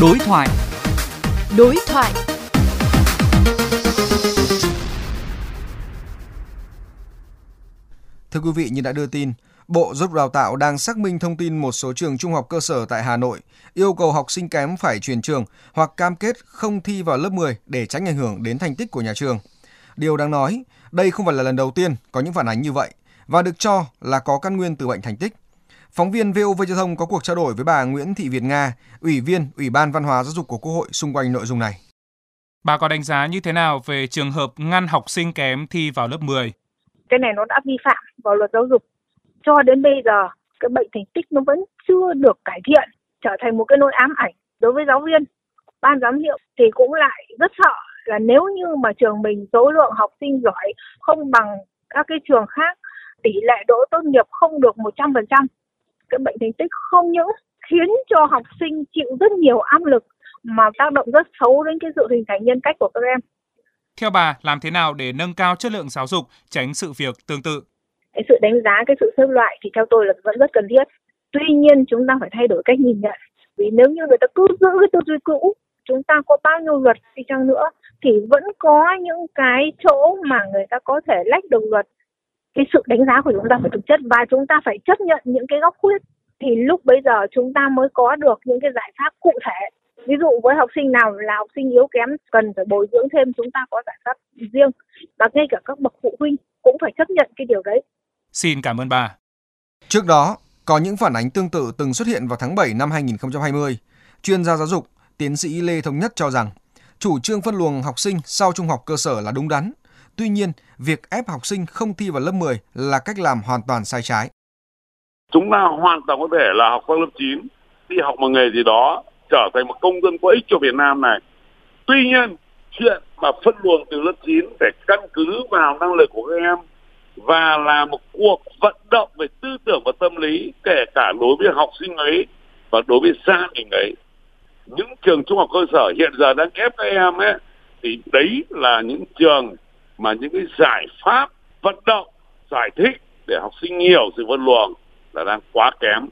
Đối thoại. Đối thoại. Thưa quý vị, như đã đưa tin, Bộ Giáo dục Đào tạo đang xác minh thông tin một số trường trung học cơ sở tại Hà Nội yêu cầu học sinh kém phải chuyển trường hoặc cam kết không thi vào lớp 10 để tránh ảnh hưởng đến thành tích của nhà trường. Điều đáng nói, đây không phải là lần đầu tiên có những phản ánh như vậy và được cho là có căn nguyên từ bệnh thành tích. Phóng viên VOV Giao thông có cuộc trao đổi với bà Nguyễn Thị Việt Nga, Ủy viên Ủy ban Văn hóa Giáo dục của Quốc hội xung quanh nội dung này. Bà có đánh giá như thế nào về trường hợp ngăn học sinh kém thi vào lớp 10? Cái này nó đã vi phạm vào luật giáo dục. Cho đến bây giờ, cái bệnh thành tích nó vẫn chưa được cải thiện, trở thành một cái nỗi ám ảnh đối với giáo viên. Ban giám hiệu thì cũng lại rất sợ là nếu như mà trường mình số lượng học sinh giỏi không bằng các cái trường khác, tỷ lệ đỗ tốt nghiệp không được 100%. Cái bệnh thành tích không những khiến cho học sinh chịu rất nhiều áp lực mà tác động rất xấu đến cái sự hình thành nhân cách của các em. Theo bà, làm thế nào để nâng cao chất lượng giáo dục, tránh sự việc tương tự? Cái sự đánh giá, cái sự xếp loại thì theo tôi là vẫn rất cần thiết. Tuy nhiên chúng ta phải thay đổi cách nhìn nhận. Vì nếu như người ta cứ giữ cái tư duy cũ, chúng ta có bao nhiêu luật đi chăng nữa thì vẫn có những cái chỗ mà người ta có thể lách được luật. Cái sự đánh giá của chúng ta phải thực chất và chúng ta phải chấp nhận những cái góc khuyết thì lúc bây giờ chúng ta mới có được những cái giải pháp cụ thể ví dụ với học sinh nào là học sinh yếu kém cần phải bồi dưỡng thêm chúng ta có giải pháp riêng và ngay cả các bậc phụ huynh cũng phải chấp nhận cái điều đấy. Xin cảm ơn bà. Trước đó, có những phản ánh tương tự từng xuất hiện vào tháng 7 năm 2020. Chuyên gia giáo dục, tiến sĩ Lê Thống Nhất cho rằng chủ trương phân luồng học sinh sau trung học cơ sở là đúng đắn. Tuy nhiên, việc ép học sinh không thi vào lớp 10 là cách làm hoàn toàn sai trái. Chúng ta hoàn toàn có thể là học sang lớp 9, đi học một nghề gì đó trở thành một công dân có ích cho Việt Nam này. Tuy nhiên, chuyện mà phân luồng từ lớp 9 phải căn cứ vào năng lực của các em và là một cuộc vận động về tư tưởng và tâm lý kể cả đối với học sinh ấy và đối với gia đình ấy. Những trường trung học cơ sở hiện giờ đang ép các em ấy thì đấy là những trường mà những cái giải pháp vận động, giải thích để học sinh hiểu sự phân luồng là đang quá kém.